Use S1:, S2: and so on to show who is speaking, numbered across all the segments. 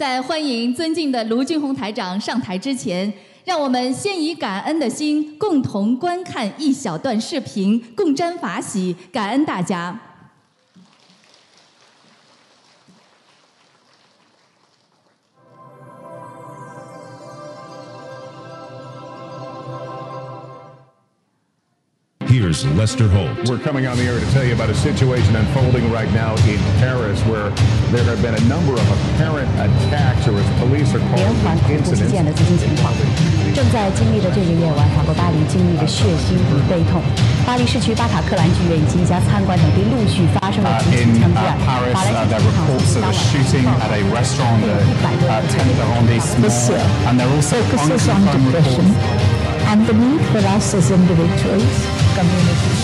S1: 在欢迎尊敬的卢俊宏台长上台之前，让我们先以感恩的心，共同观看一小段视频，共沾法喜，感恩大家。
S2: Here's Lester Holt.
S3: We're coming on the air to tell you about a situation unfolding right now in Paris where there have been a number of apparent attacks or as police are
S4: 连
S3: calling
S4: 环
S3: them
S4: 恐怖事
S3: incidents.
S4: 件的最新情况。正在经历的这个夜晚，法国巴黎经历着血腥与悲痛。巴黎市区巴塔克兰剧院以及一家餐馆等地陆续发生了
S5: Uh,
S4: 几起
S5: in
S4: 枪击
S5: uh,
S4: 案。
S5: Paris,
S4: 法兰
S5: uh,
S4: 西
S5: there
S4: 机
S5: are
S4: 场
S5: reports
S4: 当
S5: of a
S4: 晚
S5: shooting
S4: 爆
S5: at a
S4: 发
S5: restaurant at uh, 10th arrondissement, and there are also
S6: focuses on
S5: unconfirmed
S6: depression
S5: reports.
S6: And the need for us as individuals, community.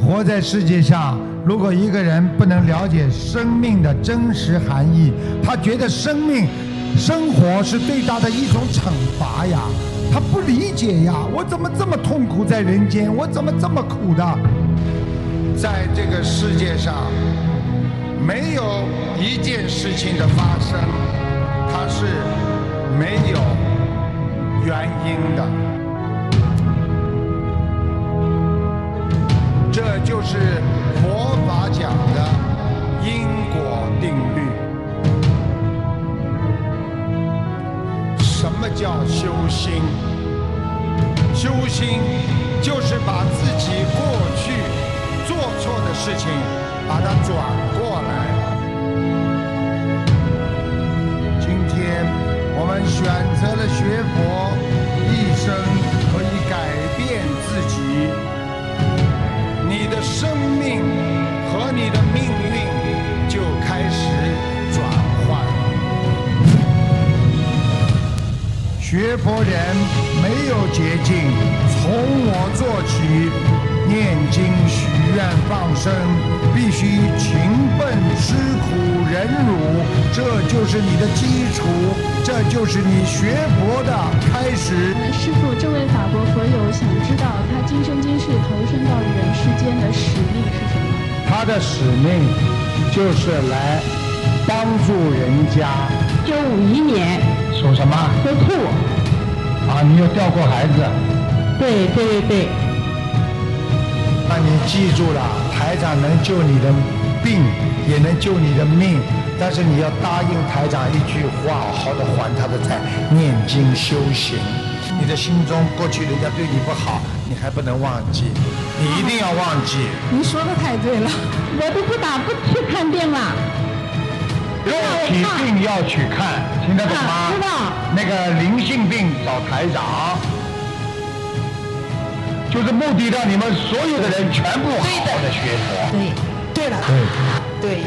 S7: 活在世界上，如果一个人不能了解生命的真实含义，他觉得生命、生活是对他的一种惩罚呀，他不理解呀，我怎么这么痛苦在人间？我怎么这么苦的？在这个世界上，没有一件事情的发生，它是没有原因的。这就是佛法讲的因果定律。什么叫修心？修心就是把自己过去做错的事情，把它转过来。们选择了学佛，一生可以改变自己。你的生命和你的命运就开始转换。学佛人没有捷径，从我做起，念经、许愿、放生，必须勤奋、吃苦、忍辱，这就是你的基础，这就是你学佛的开始。
S8: 师傅，这位法国佛友想知道他今生今世投身到人世间的使命是什么？
S7: 他的使命就是来帮助人家。
S6: 九五一年
S7: 属什么？
S6: 属兔，
S7: 啊，你有掉过孩子？
S6: 对对对对，
S7: 那你记住了，台长能救你的病，也能救你的命，但是你要答应台长一句话，好好的还他的债，念经修行。你的心中过去人家对你不好，你还不能忘记，你一定要忘记。
S6: 你说的太对了，我都不打不去看病了。
S7: 肉体病要去看，听得懂吗？
S6: 知道
S7: 那个灵性病找台长，就是目的让你们所有的人全部好好的学佛。
S6: 对，对了，
S7: 对。
S6: 对，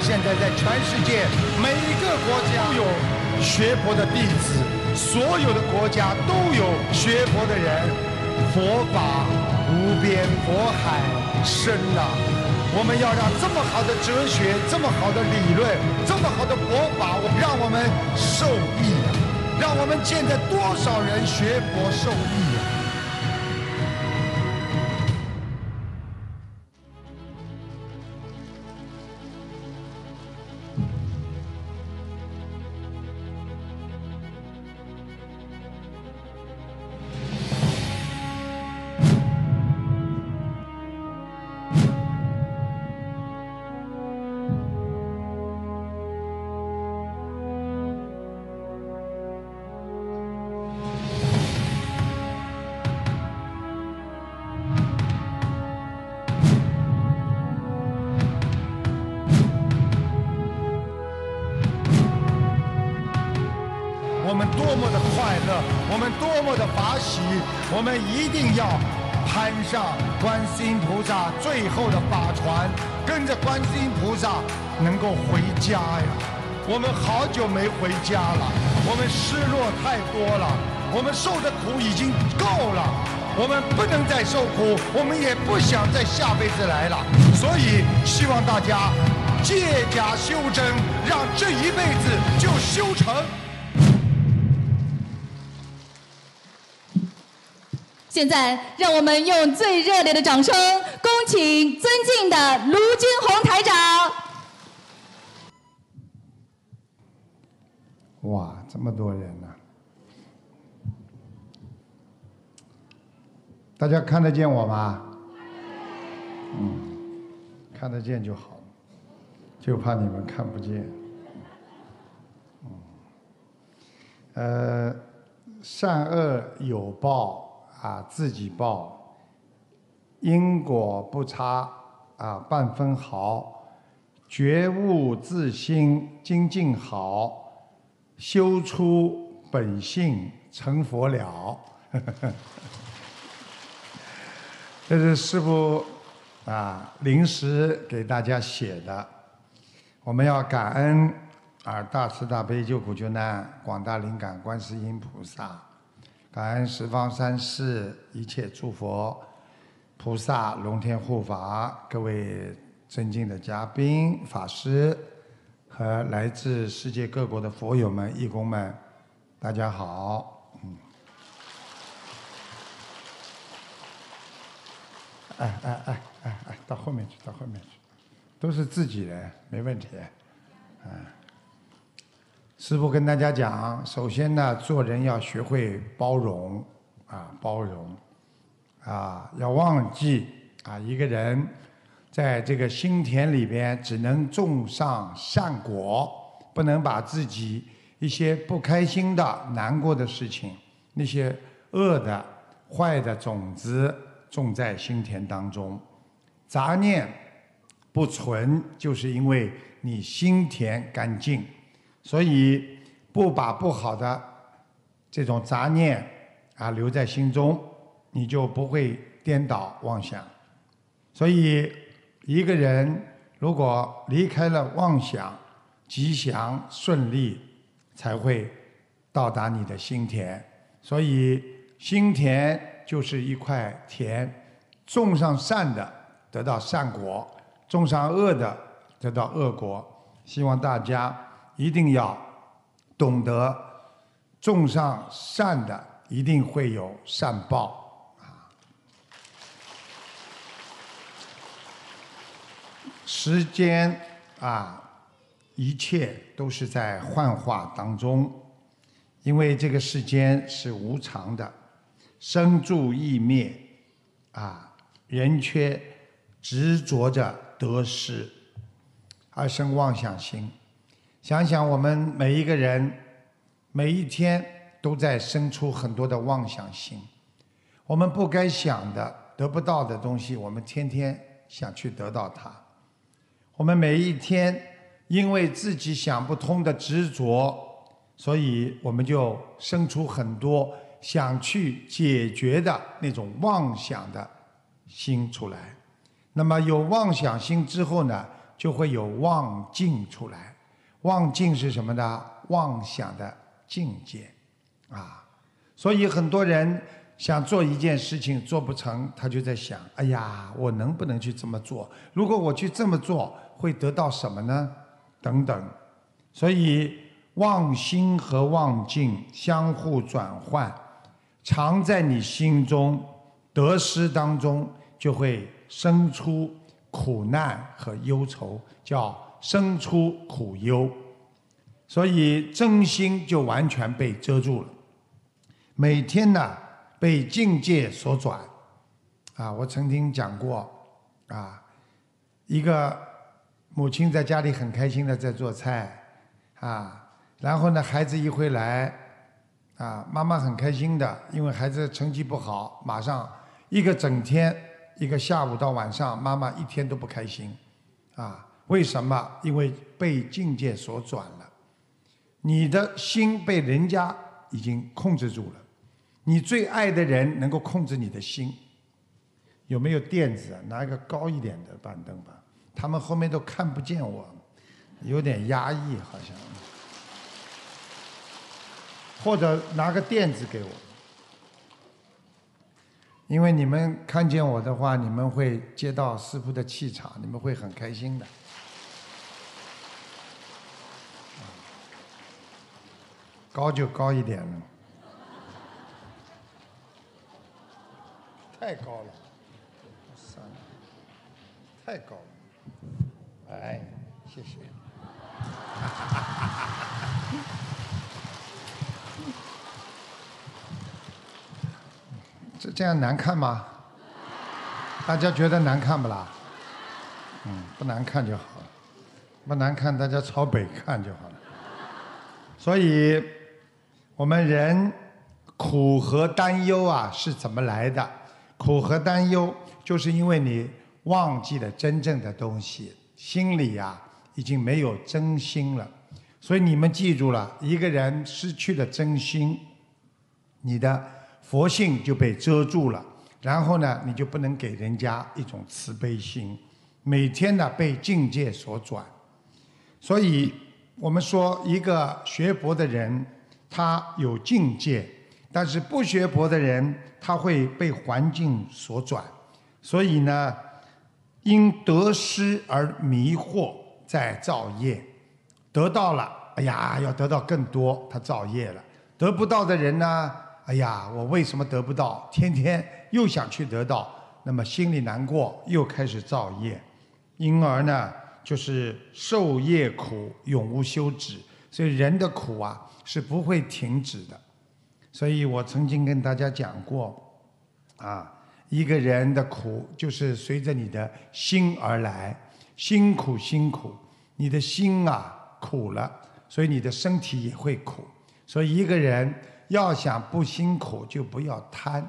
S7: 现在在全世界每个国家都有学佛的弟子，所有的国家都有学佛的人。佛法无边，佛海深呐、我们要让这么好的哲学、这么好的理论、这么好的佛法，让我们受益！让我们现在多少人学佛受益多么的法喜，我们一定要攀上观世音菩萨最后的法船，跟着观世音菩萨能够回家呀！我们好久没回家了，我们失落太多了，我们受的苦已经够了，我们不能再受苦，我们也不想再下辈子来了，所以希望大家借假修真，让这一辈子就修成。
S1: 现在，让我们用最热烈的掌声，恭请尊敬的卢军红台长。
S7: 哇，这么多人呢、大家看得见我吗？嗯，看得见就好，就怕你们看不见。嗯，呃，善恶有报啊，自己报，因果不差啊半分毫，觉悟自心，精进好。修出本性，成佛了。这是师父啊临时给大家写的。我们要感恩啊大慈大悲救苦救难广大灵感观世音菩萨，感恩十方三世一切诸佛菩萨龙天护法，各位尊敬的嘉宾法师。和来自世界各国的佛友们、义工们，大家好。嗯。哎哎哎哎哎，到后面去，到后面去，都是自己人，没问题。嗯。师傅跟大家讲，首先呢，做人要学会包容啊，包容啊，要忘记啊，一个人。在这个心田里边，只能种上善果，不能把自己一些不开心的、难过的事情、那些恶的、坏的种子种在心田当中。杂念不存，就是因为你心田干净，所以不把不好的这种杂念啊留在心中，你就不会颠倒妄想。所以。一个人如果离开了妄想，吉祥顺利，才会到达你的心田。所以心田就是一块田，种上善的得到善果，种上恶的得到恶果。希望大家一定要懂得，种上善的一定会有善报啊。时间啊，一切都是在幻化当中，因为这个世间是无常的，生住异灭，啊，人却执着着得失，而生妄想心。想想我们每一个人，每一天都在生出很多的妄想心，我们不该想的、得不到的东西，我们天天想去得到它。我们每一天因为自己想不通的执着，所以我们就生出很多想去解决的那种妄想的心出来。那么有妄想心之后呢，就会有妄境出来。妄境是什么呢？妄想的境界啊。所以很多人。想做一件事情做不成，他就在想：哎呀，我能不能去这么做？如果我去这么做，会得到什么呢？等等。所以妄心和妄境相互转换，常在你心中得失当中，就会生出苦难和忧愁，叫生出苦忧。所以真心就完全被遮住了。每天呢？被境界所转，啊，我曾经讲过，啊，一个母亲在家里很开心的在做菜，啊，然后呢，孩子一回来，啊，妈妈很开心的，因为孩子成绩不好，马上一个整天，一个下午到晚上，妈妈一天都不开心，啊，为什么？因为被境界所转了，你的心被人家已经控制住了。你最爱的人能够控制你的心，有没有垫子？拿一个高一点的板凳吧。他们后面都看不见我，有点压抑好像。或者拿个垫子给我，因为你们看见我的话，你们会接到师傅的气场，你们会很开心的。高就高一点了。太高了，算。太高了。哎，谢谢。这这样难看吗？大家觉得难看不啦？嗯，不难看就好了，不难看大家朝北看就好了。所以，我们人苦和担忧啊是怎么来的？苦和担忧就是因为你忘记了真正的东西，心里呀、已经没有真心了。所以你们记住了，一个人失去了真心，你的佛性就被遮住了，然后呢，你就不能给人家一种慈悲心，每天呢被境界所转。所以我们说，一个学佛的人，他有境界，但是不学佛的人，他会被环境所转。所以呢，因得失而迷惑，在造业。得到了，哎呀，要得到更多，他造业了；得不到的人呢，哎呀，我为什么得不到？天天又想去得到，那么心里难过，又开始造业，因而呢，就是受业苦，永无休止。所以人的苦啊是不会停止的。所以我曾经跟大家讲过，啊，一个人的苦就是随着你的心而来，辛苦辛苦，你的心啊苦了，所以你的身体也会苦。所以一个人要想不辛苦，就不要贪；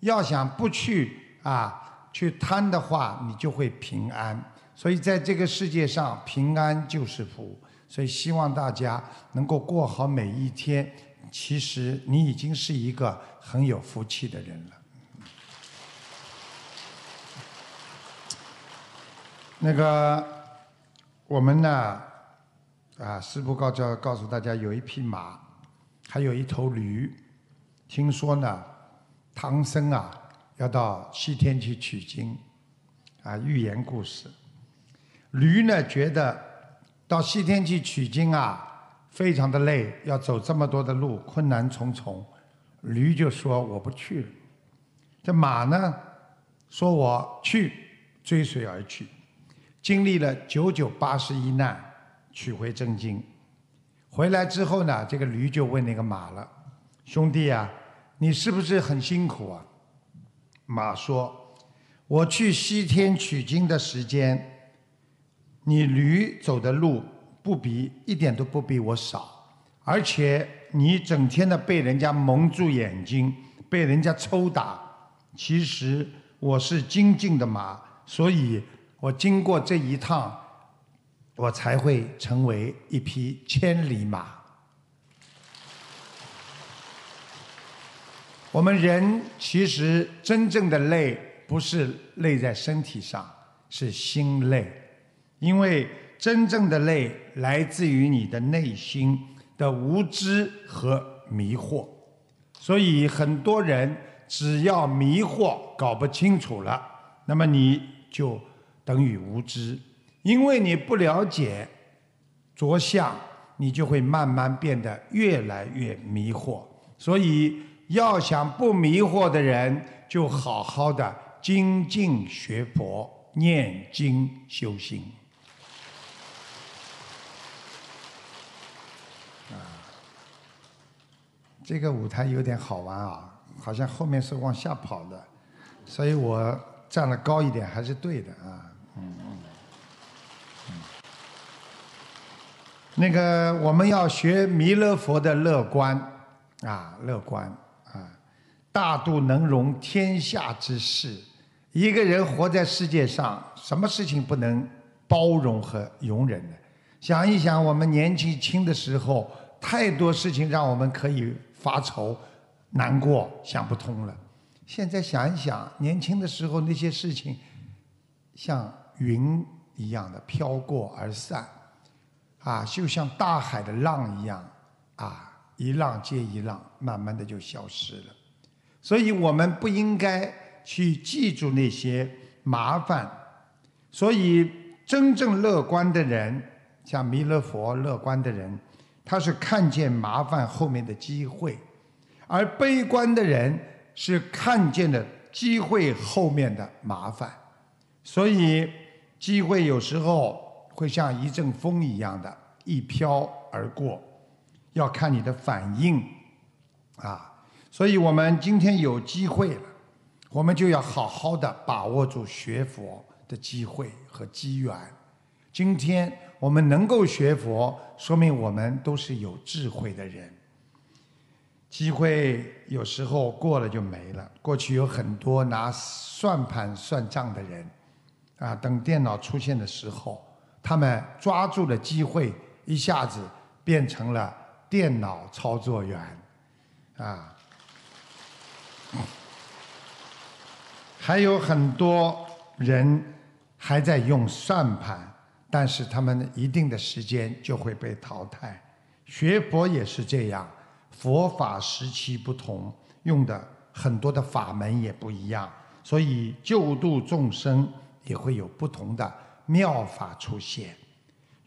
S7: 要想不去啊去贪的话，你就会平安。所以在这个世界上，平安就是福。所以希望大家能够过好每一天。其实你已经是一个很有福气的人了。那个我们呢，啊，师父告教告诉大家，有一匹马，还有一头驴。听说呢，唐僧啊要到西天去取经，啊，寓言故事。驴呢觉得到西天去取经啊。非常的累，要走这么多的路，困难重重。驴就说我不去了。这马呢，说我去，追随而去。经历了九九八十一难，取回真经。回来之后呢，这个驴就问那个马了：“兄弟啊，你是不是很辛苦啊？”马说：“我去西天取经的时间，你驴走的路。”不比一点都不比我少，而且你整天的被人家蒙住眼睛，被人家抽打。其实我是精进的马，所以我经过这一趟，我才会成为一匹千里马。我们人其实真正的累，不是累在身体上，是心累，因为。真正的累来自于你的内心的无知和迷惑，所以很多人只要迷惑搞不清楚了，那么你就等于无知，因为你不了解着相，你就会慢慢变得越来越迷惑。所以要想不迷惑的人，就好好的精进学佛、念经修心。这个舞台有点好玩啊，好像后面是往下跑的，所以我站得高一点还是对的啊。嗯嗯。那个我们要学弥勒佛的乐观啊，乐观啊，大度能容天下之事。一个人活在世界上，什么事情不能包容和容忍呢？想一想，我们年纪轻的时候，太多事情让我们可以。发愁、难过、想不通了。现在想一想，年轻的时候那些事情，像云一样的飘过而散，啊，就像大海的浪一样，啊，一浪接一浪，慢慢的就消失了。所以我们不应该去记住那些麻烦。所以真正乐观的人，像弥勒佛乐观的人。他是看见麻烦后面的机会，而悲观的人是看见了机会后面的麻烦。所以，机会有时候会像一阵风一样的，一飘而过，要看你的反应啊。所以我们今天有机会了，我们就要好好的把握住学佛的机会和机缘。今天我们能够学佛，说明我们都是有智慧的人。机会有时候过了就没了。过去有很多拿算盘算账的人，啊，等电脑出现的时候，他们抓住了机会，一下子变成了电脑操作员，啊，还有很多人还在用算盘，但是他们一定的时间就会被淘汰。学佛也是这样。佛法时期不同，用的很多的法门也不一样，所以救度众生也会有不同的妙法出现。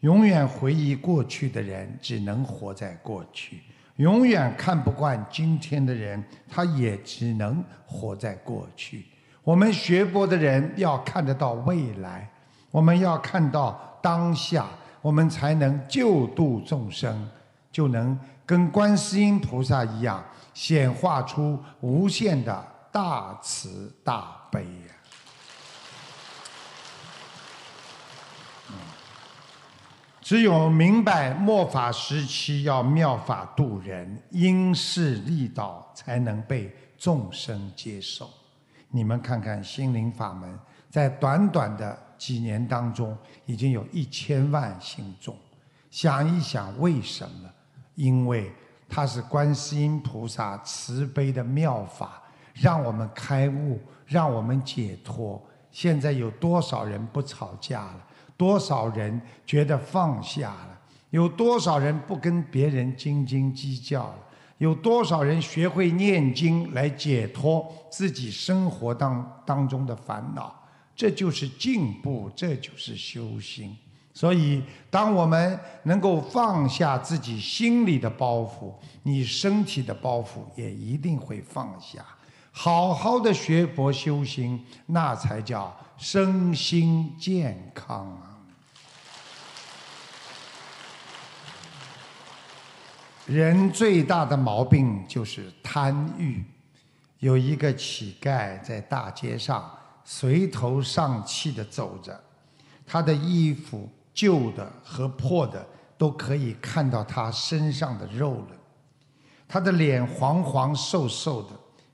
S7: 永远回忆过去的人，只能活在过去；永远看不惯今天的人，他也只能活在过去。我们学佛的人要看得到未来，我们要看到当下，我们才能救度众生，就能。跟观世音菩萨一样，显化出无限的大慈大悲呀！只有明白末法时期要妙法度人，因势利导，才能被众生接受。你们看看心灵法门，在短短的几年当中，已经有一千万信众。想一想，为什么？因为它是观世音菩萨慈悲的妙法，让我们开悟，让我们解脱。现在有多少人不吵架了？多少人觉得放下了？有多少人不跟别人斤斤计较了？有多少人学会念经来解脱自己生活当当中的烦恼？这就是进步，这就是修心。所以，当我们能够放下自己心里的包袱，你身体的包袱也一定会放下。好好的学佛修心，那才叫身心健康啊！人最大的毛病就是贪欲。有一个乞丐在大街上垂头丧气的走着，他的衣服。旧的和破的都可以看到他身上的肉了，他的脸黄黄瘦瘦的，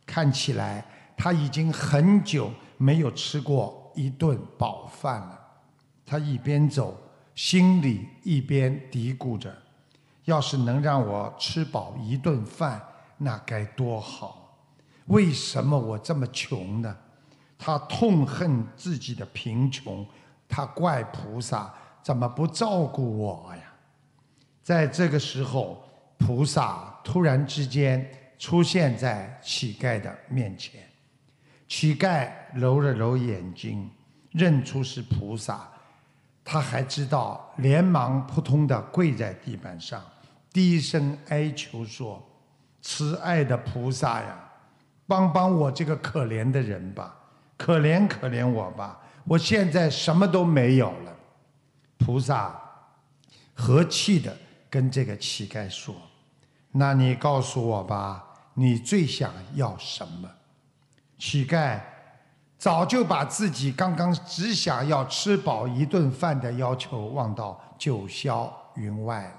S7: 看起来他已经很久没有吃过一顿饱饭了。他一边走，心里一边嘀咕着：“要是能让我吃饱一顿饭，那该多好！为什么我这么穷呢？”他痛恨自己的贫穷，他怪菩萨。怎么不照顾我呀？在这个时候，菩萨突然之间出现在乞丐的面前。乞丐揉了揉眼睛，认出是菩萨，他还知道，连忙扑通的跪在地板上，低声哀求说：“慈爱的菩萨呀，帮帮我这个可怜的人吧，可怜可怜我吧，我现在什么都没有了。”菩萨和气的跟这个乞丐说：“那你告诉我吧，你最想要什么？”乞丐早就把自己刚刚只想要吃饱一顿饭的要求忘到九霄云外了，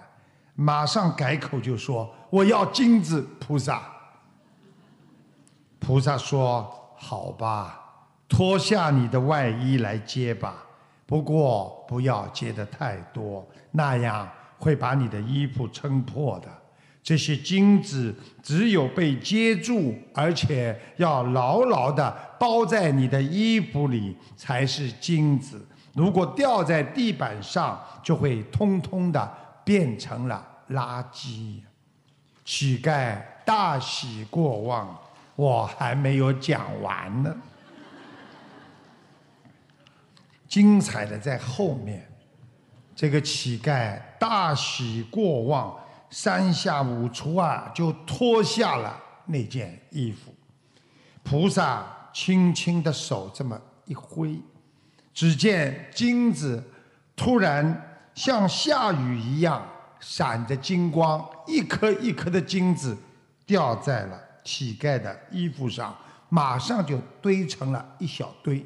S7: 马上改口就说：“我要金子。”菩萨，菩萨说：“好吧，脱下你的外衣来接吧。”不过不要接的太多，那样会把你的衣服撑破的。这些金子只有被接住，而且要牢牢的包在你的衣服里，才是金子。如果掉在地板上，就会通通的变成了垃圾。乞丐大喜过望，我还没有讲完呢。精彩的在后面，这个乞丐大喜过望，三下五除二就脱下了那件衣服。菩萨轻轻的手这么一挥，只见金子突然像下雨一样闪着金光，一颗一颗的金子掉在了乞丐的衣服上，马上就堆成了一小堆。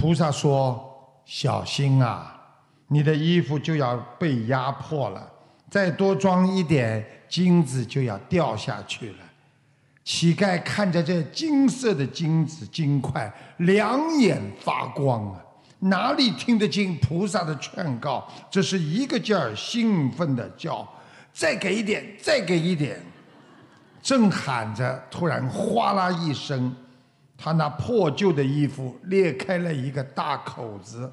S7: 菩萨说：“小心啊，你的衣服就要被压迫了，再多装一点金子就要掉下去了。”乞丐看着这金色的金子金块，两眼发光啊！哪里听得进菩萨的劝告？这是一个劲儿兴奋的叫：“再给一点，再给一点！”正喊着，突然哗啦一声，他那破旧的衣服裂开了一个大口子，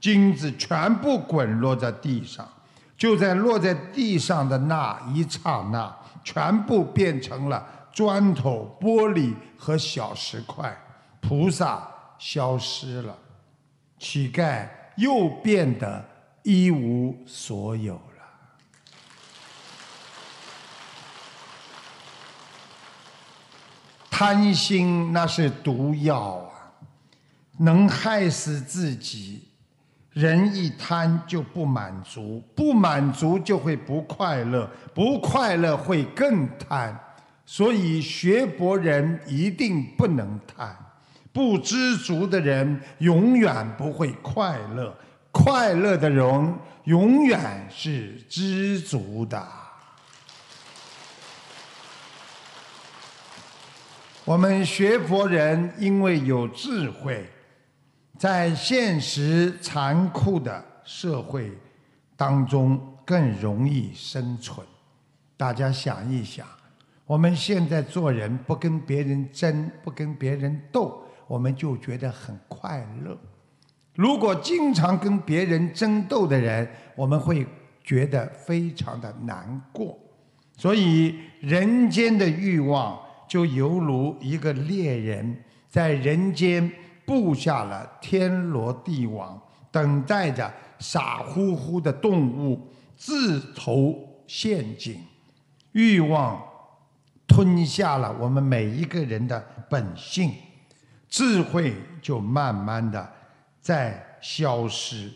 S7: 金子全部滚落在地上。就在落在地上的那一刹那，全部变成了。砖头、玻璃和小石块，菩萨消失了，乞丐又变得一无所有了。贪心那是毒药啊，能害死自己。人一贪就不满足，不满足就会不快乐，不快乐会更贪。所以，学佛人一定不能贪，不知足的人永远不会快乐，快乐的人永远是知足的。我们学佛人因为有智慧，在现实残酷的社会当中更容易生存。大家想一想。我们现在做人不跟别人争，不跟别人斗，我们就觉得很快乐。如果经常跟别人争斗的人，我们会觉得非常的难过。所以，人间的欲望就犹如一个猎人，在人间布下了天罗地网，等待着傻乎乎的动物自投陷阱。欲望。吞下了我们每一个人的本性，智慧就慢慢的在消失，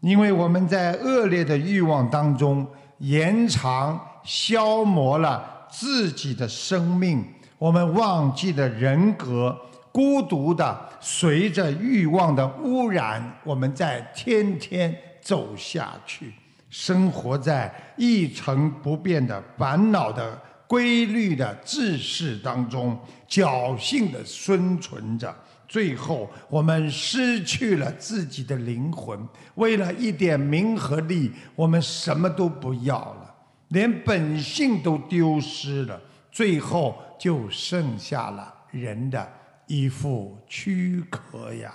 S7: 因为我们在恶劣的欲望当中延长、消磨了自己的生命，我们忘记了人格，孤独的随着欲望的污染，我们在天天走下去，生活在一成不变的烦恼的。规律的秩序当中，侥幸的生存着，最后我们失去了自己的灵魂。为了一点名和利，我们什么都不要了，连本性都丢失了，最后就剩下了人的一副躯壳呀。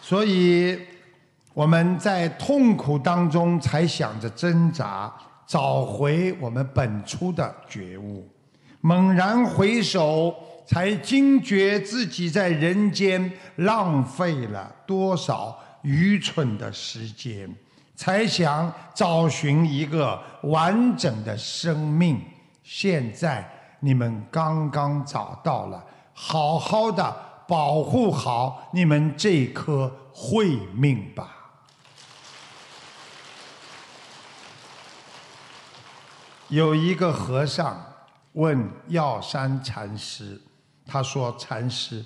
S7: 所以。我们在痛苦当中才想着挣扎，找回我们本初的觉悟；猛然回首，才惊觉自己在人间浪费了多少愚蠢的时间，才想找寻一个完整的生命。现在你们刚刚找到了，好好的保护好你们这颗慧命吧。有一个和尚问药山禅师：“他说，禅师，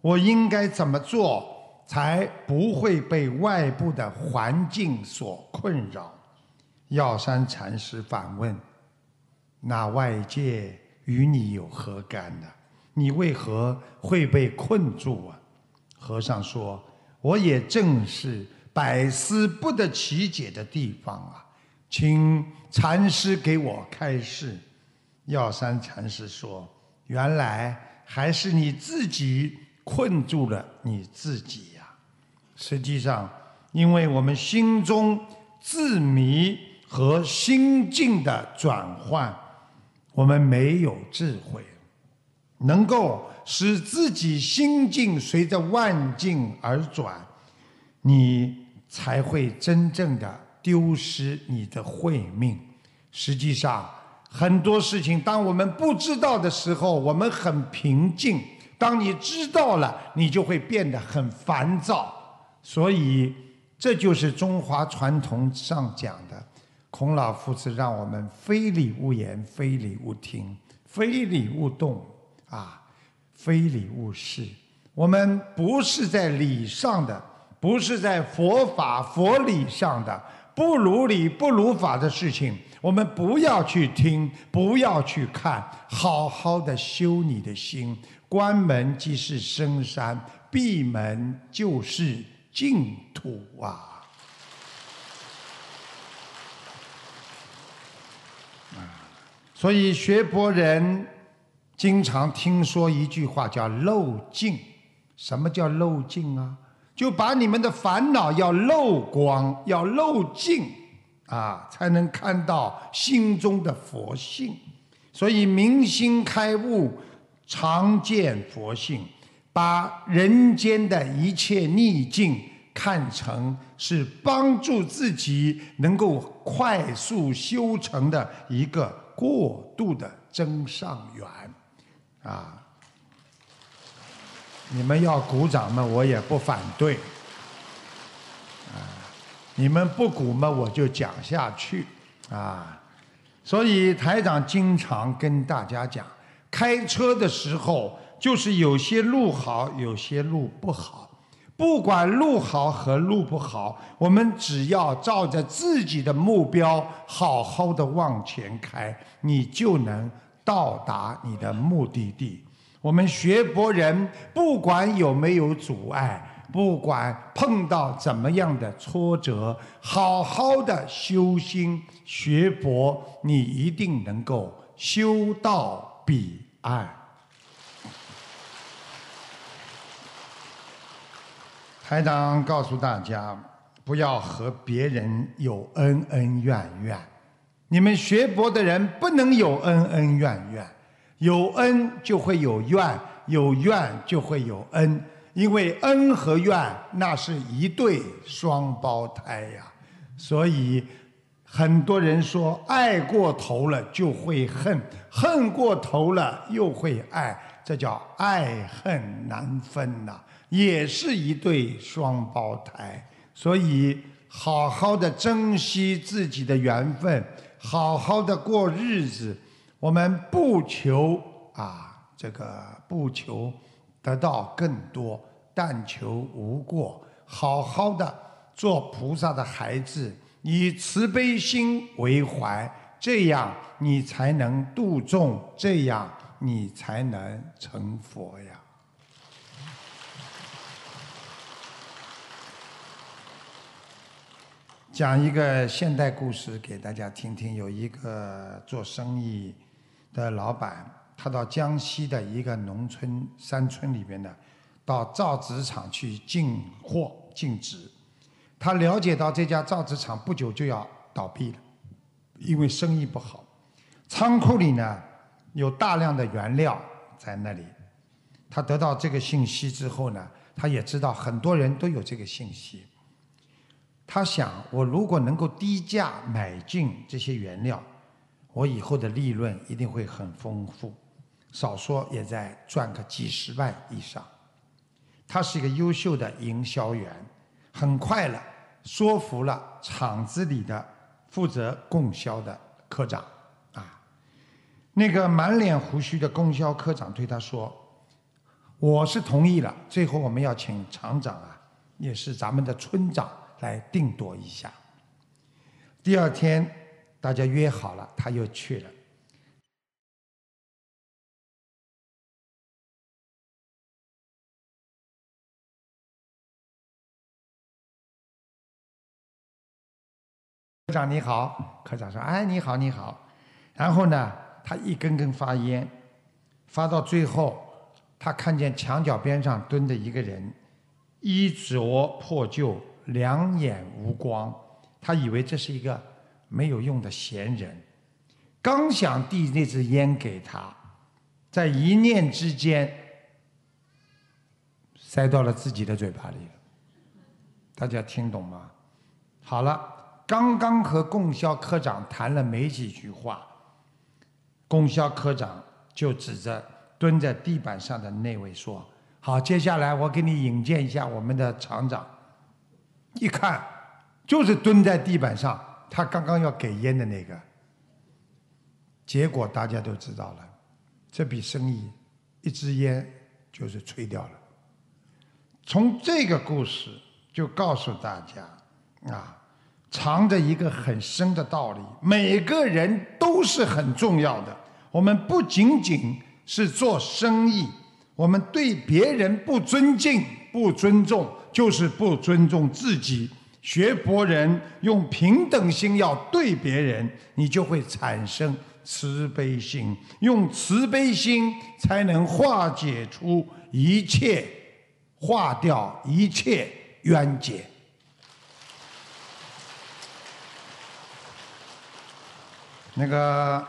S7: 我应该怎么做才不会被外部的环境所困扰？”药山禅师反问：“那外界与你有何干呢？你为何会被困住啊？”和尚说：“我也正是百思不得其解的地方啊。”请禅师给我开示。药山禅师说：“原来还是你自己困住了你自己！实际上，因为我们心中自迷和心境的转换，我们没有智慧，能够使自己心境随着万境而转，你才会真正的。”丢失你的慧命，实际上很多事情，当我们不知道的时候，我们很平静；当你知道了，你就会变得很烦躁。所以，这就是中华传统上讲的，孔老夫子让我们非礼勿言，非礼勿听，非礼勿动，啊，非礼勿视。我们不是在礼上的，不是在佛法佛理上的。不如理不如法的事情，我们不要去听，不要去看，好好的修你的心。关门即是深山，闭门就是净土啊！所以学佛人经常听说一句话叫漏尽。什么叫漏尽啊？就把你们的烦恼要漏光，要漏尽，啊，才能看到心中的佛性。所以明心开悟，常见佛性，把人间的一切逆境看成是帮助自己能够快速修成的一个过渡的增上缘，啊。你们要鼓掌嘛，我也不反对。啊，你们不鼓嘛，我就讲下去。啊，所以台长经常跟大家讲，开车的时候就是有些路好，有些路不好。不管路好和路不好，我们只要照着自己的目标好好的往前开，你就能到达你的目的地。我们学佛人，不管有没有阻碍，不管碰到怎么样的挫折，好好的修心学佛，你一定能够修到彼岸。台长告诉大家，不要和别人有恩恩怨怨。你们学佛的人不能有恩恩怨怨。有恩就会有怨，有怨就会有恩，因为恩和怨那是一对双胞胎呀。所以很多人说，爱过头了就会恨，恨过头了又会爱，这叫爱恨难分呐，也是一对双胞胎。所以好好的珍惜自己的缘分，好好的过日子。我们不求啊，这个不求得到更多，但求无过。好好的做菩萨的孩子，以慈悲心为怀，这样你才能度众，这样你才能成佛呀。讲一个现代故事给大家听听，有一个做生意。的老板，他到江西的一个农村山村里边的，到造纸厂去进货进纸。他了解到这家造纸厂不久就要倒闭了，因为生意不好。仓库里呢有大量的原料在那里。他得到这个信息之后呢，他也知道很多人都有这个信息。他想，我如果能够低价买进这些原料。我以后的利润一定会很丰富，少说也在赚个几十万以上。他是一个优秀的营销员，很快了说服了厂子里的负责供销的科长。啊，那个满脸胡须的供销科长对他说：“我是同意了，最后我们要请厂长啊，也是咱们的村长来定夺一下。”第二天。大家约好了，他又去了。科长你好，科长说：“哎，你好，你好。”然后呢，他一根根发烟，发到最后，他看见墙角边上蹲着一个人，衣着破旧，两眼无光，他以为这是一个。没有用的闲人，刚想递那支烟给他，在一念之间塞到了自己的嘴巴里。大家听懂吗？好了，刚刚和供销科长谈了没几句话，供销科长就指着蹲在地板上的那位说：“好，接下来我给你引荐一下我们的厂长。”一看，就是蹲在地板上，他刚刚要给烟的那个。结果大家都知道了，这笔生意，一支烟就是吹掉了。从这个故事就告诉大家，啊，藏着一个很深的道理：每个人都是很重要的。我们不仅仅是做生意，我们对别人不尊敬、不尊重，就是不尊重自己。学佛人用平等心要对别人，你就会产生慈悲心，用慈悲心才能化解出一切。化掉一切冤结。那个，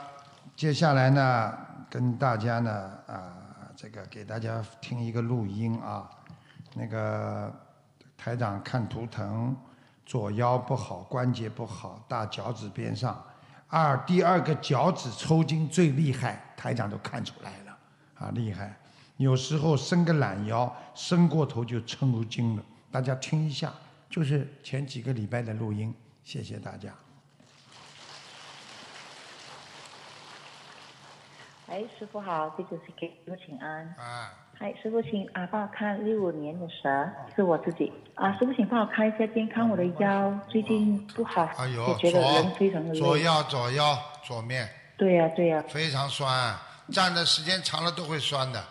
S7: 接下来呢，跟大家呢，啊，这个给大家听一个录音啊。那个台长看图腾，左腰不好，关节不好，大脚趾边上，二第二个脚趾抽筋最厉害，台长都看出来了，啊，厉害。有时候伸个懒腰，伸过头就抽筋了。大家听一下，就是前几个礼拜的录音。谢谢大家。
S2: 哎，师傅好，弟子是给师傅请安。
S7: 啊。
S2: 嗨，师傅请啊，帮我看六五年的蛇，是我自己。啊，师傅请帮我看一下健康，我的腰最近不好，我觉得人非常的累。
S7: 左腰，左腰，左面。
S2: 对呀，对呀。
S7: 非常酸，站的时间长了都会酸的。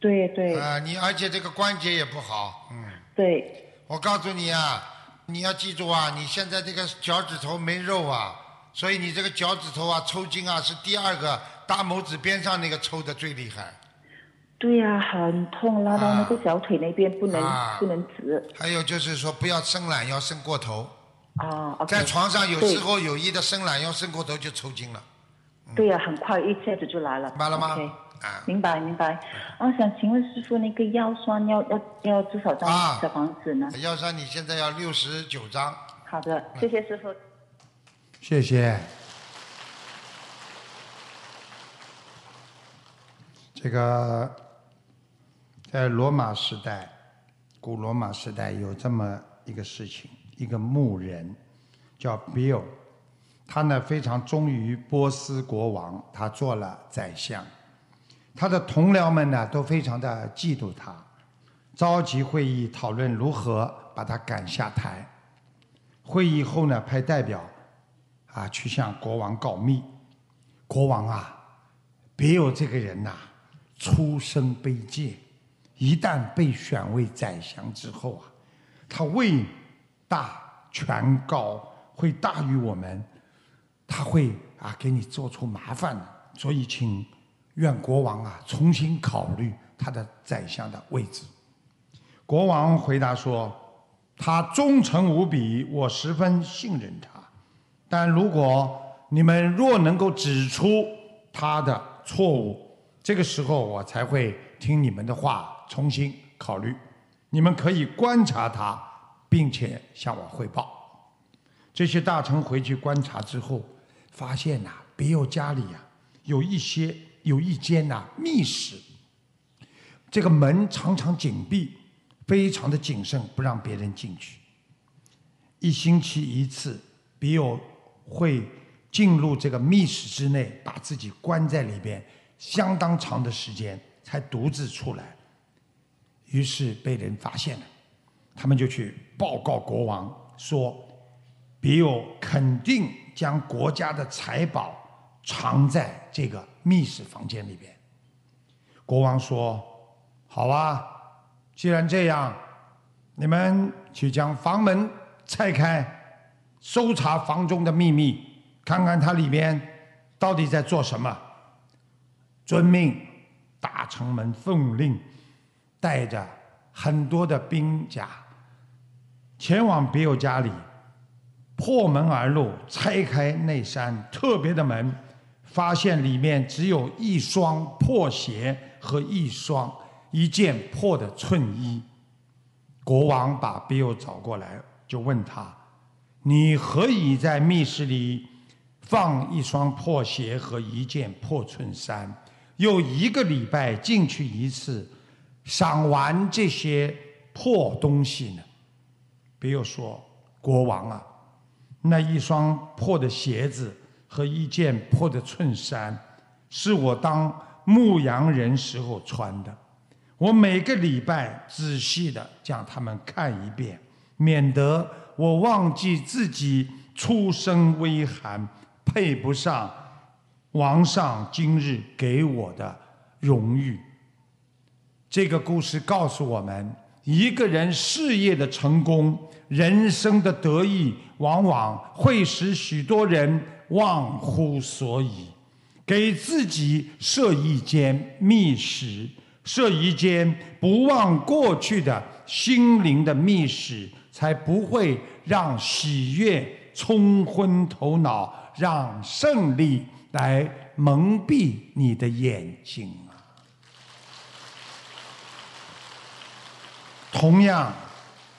S2: 对对。
S7: 啊，你而且这个关节也不好，嗯。
S2: 对。
S7: 我告诉你啊，你要记住啊，你现在这个脚趾头没肉啊，所以你这个脚趾头啊抽筋啊是第二个大拇指边上那个抽的最厉害。
S2: 对呀，很痛，拉到那个小腿那边不能不能直。
S7: 还有就是说，不要伸懒腰伸过头。
S2: 啊
S7: 在床上有时候有意的伸懒腰伸过头就抽筋了。
S2: 对呀，很快一下子就来了。
S7: 明白了吗？
S2: 啊明白明白，啊，想请问师傅，那个腰酸要要要多少张小房子呢？
S7: 腰酸你现在要六十九张。
S2: 好的，谢谢师傅。
S7: 谢谢。这个在罗马时代，古罗马时代有这么一个事情，一个牧人叫 Bill，他呢非常忠于波斯国王，他做了宰相。他的同僚们呢都非常的嫉妒他，召集会议讨论如何把他赶下台。会议后呢，派代表啊去向国王告密。国王啊，别有这个人呐，出身卑贱，一旦被选为宰相之后啊，他位大权高，会大于我们，他会啊给你做出麻烦的。所以请。愿国王啊重新考虑他的宰相的位置。国王回答说：“他忠诚无比，我十分信任他。但如果你们若能够指出他的错误，这个时候我才会听你们的话，重新考虑。你们可以观察他，并且向我汇报。”这些大臣回去观察之后，发现呐，别有家里呀有一些。有一间呐密室，这个门常常紧闭，非常的谨慎，不让别人进去。一星期一次，比尔会进入这个密室之内，把自己关在里边，相当长的时间才独自出来。于是被人发现了，他们就去报告国王说，比尔肯定将国家的财宝藏在这个。密室房间里边，国王说：“好啊，既然这样，你们去将房门拆开，搜查房中的秘密，看看它里边到底在做什么。”遵命，大臣们奉令，带着很多的兵甲，前往别友家里，破门而入，拆开那扇特别的门。发现里面只有一双破鞋和一双一件破的衬衣。国王把比尔找过来，就问他：“你何以在密室里放一双破鞋和一件破衬衫，又一个礼拜进去一次，赏完这些破东西呢？比如说国王啊，那一双破的鞋子和一件破的衬衫，是我当牧羊人时候穿的。我每个礼拜仔细的将它们看一遍，免得我忘记自己出身微寒，配不上王上今日给我的荣誉。这个故事告诉我们，一个人事业的成功、人生的得意，往往会使许多人忘乎所以，给自己设一间密室。设一间不忘过去的心灵的密室，才不会让喜悦冲昏头脑，让胜利来蒙蔽你的眼睛啊！同样，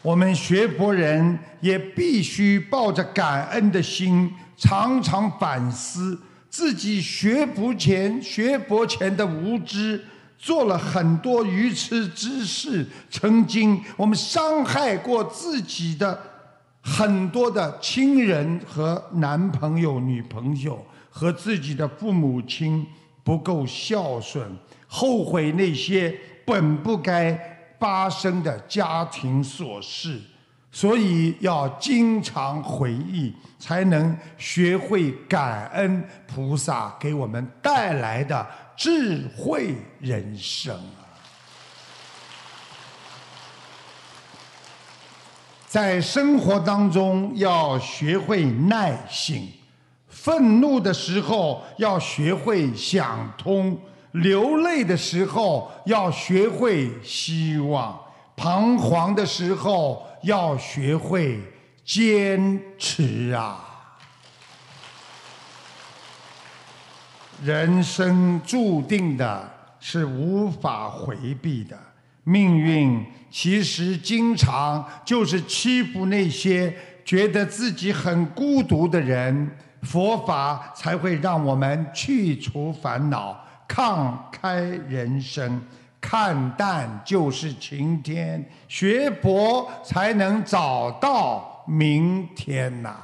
S7: 我们学佛人也必须抱着感恩的心，常常反思自己学佛前、学佛前的无知。做了很多愚痴之事，曾经我们伤害过自己的很多的亲人和男朋友、女朋友，和自己的父母亲不够孝顺，后悔那些本不该发生的家庭琐事，所以要经常回忆，才能学会感恩菩萨给我们带来的。智慧人生，在生活当中要学会耐性，愤怒的时候要学会想通，流泪的时候要学会希望，彷徨的时候要学会坚持啊。人生注定的是无法回避的，命运其实经常就是欺负那些觉得自己很孤独的人。佛法才会让我们去除烦恼，抗开人生，看淡就是晴天。学佛才能找到明天呐。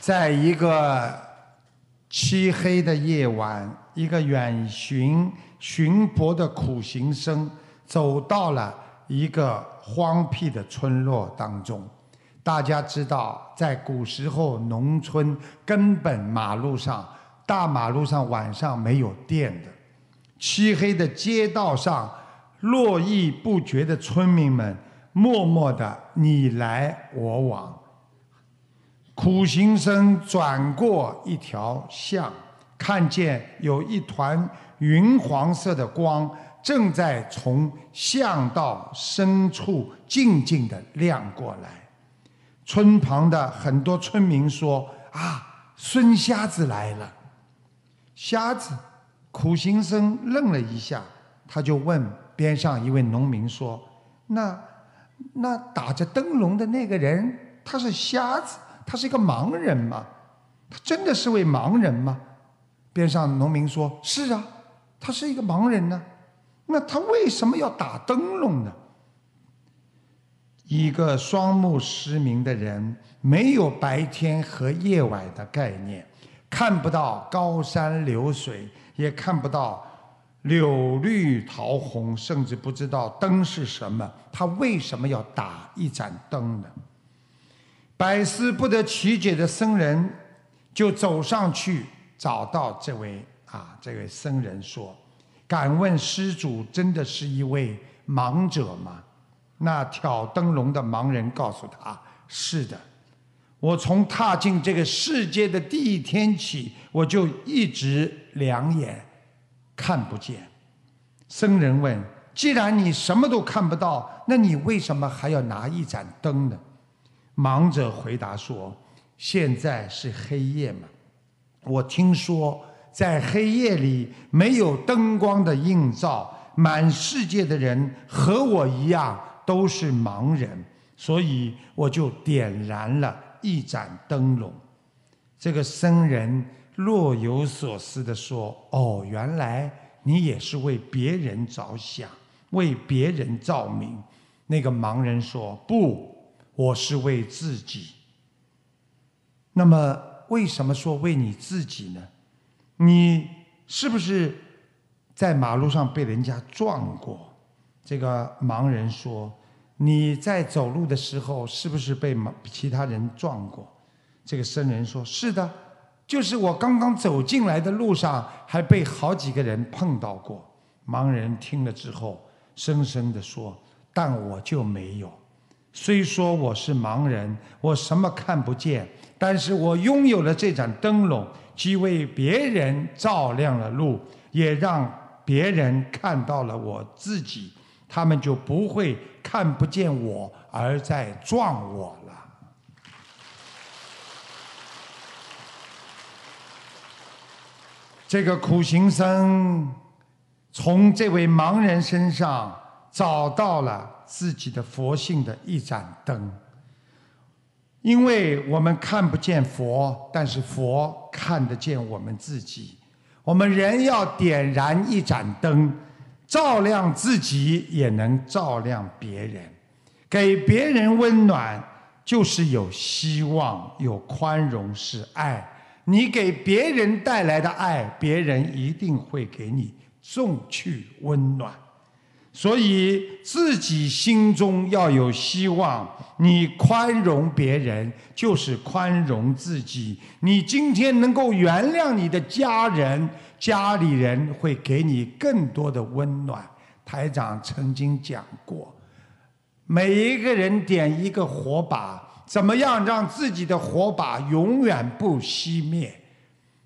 S7: 在一个漆黑的夜晚，一个远寻寻佛的苦行僧走到了一个荒僻的村落当中。大家知道，在古时候，农村根本马路上大马路上晚上没有电的，漆黑的街道上，络绎不绝的村民们默默的你来我往。苦行僧转过一条巷，看见有一团云黄色的光正在从巷道深处静静地亮过来。村旁的很多村民说：“啊，孙瞎子来了。”瞎子，苦行僧愣了一下，他就问边上一位农民说：“那那打着灯笼的那个人，他是瞎子？”他是一个盲人吗？他真的是位盲人吗？边上农民说：“是啊，他是一个盲人呢。那他为什么要打灯笼呢？”一个双目失明的人，没有白天和夜晚的概念，看不到高山流水，也看不到柳绿桃红，甚至不知道灯是什么。他为什么要打一盏灯呢？百思不得其解的僧人就走上去找到这位啊，这位僧人说：“敢问施主，真的是一位盲者吗？”那挑灯笼的盲人告诉他：“是的，我从踏进这个世界的第一天起，我就一直两眼看不见。”僧人问：“既然你什么都看不到，那你为什么还要拿一盏灯呢？”盲者回答说：“现在是黑夜嘛，我听说在黑夜里没有灯光的映照，满世界的人和我一样都是盲人，所以我就点燃了一盏灯笼。这个僧人若有所思地说：“哦，原来你也是为别人着想，为别人照明。”那个盲人说：“不，我是为自己。”那么，为什么说为你自己呢？你是不是在马路上被人家撞过？这个盲人说：“你在走路的时候是不是被其他人撞过？”这个僧人说：“是的，就是我刚刚走进来的路上，还被好几个人碰到过。”盲人听了之后，深深地说。但我就没有。虽说我是盲人，我什么看不见，但是我拥有了这盏灯笼，既为别人照亮了路，也让别人看到了我自己，他们就不会看不见我而在撞我了。这个苦行僧从这位盲人身上。找到了自己的佛性的一盏灯，因为我们看不见佛，但是佛看得见我们自己。我们人要点燃一盏灯，照亮自己，也能照亮别人，给别人温暖，就是有希望，有宽容，是爱。你给别人带来的爱，别人一定会给你送去温暖。所以自己心中要有希望，你宽容别人就是宽容自己。你今天能够原谅你的家人，家里人会给你更多的温暖。台长曾经讲过，每一个人点一个火把，怎么样让自己的火把永远不熄灭？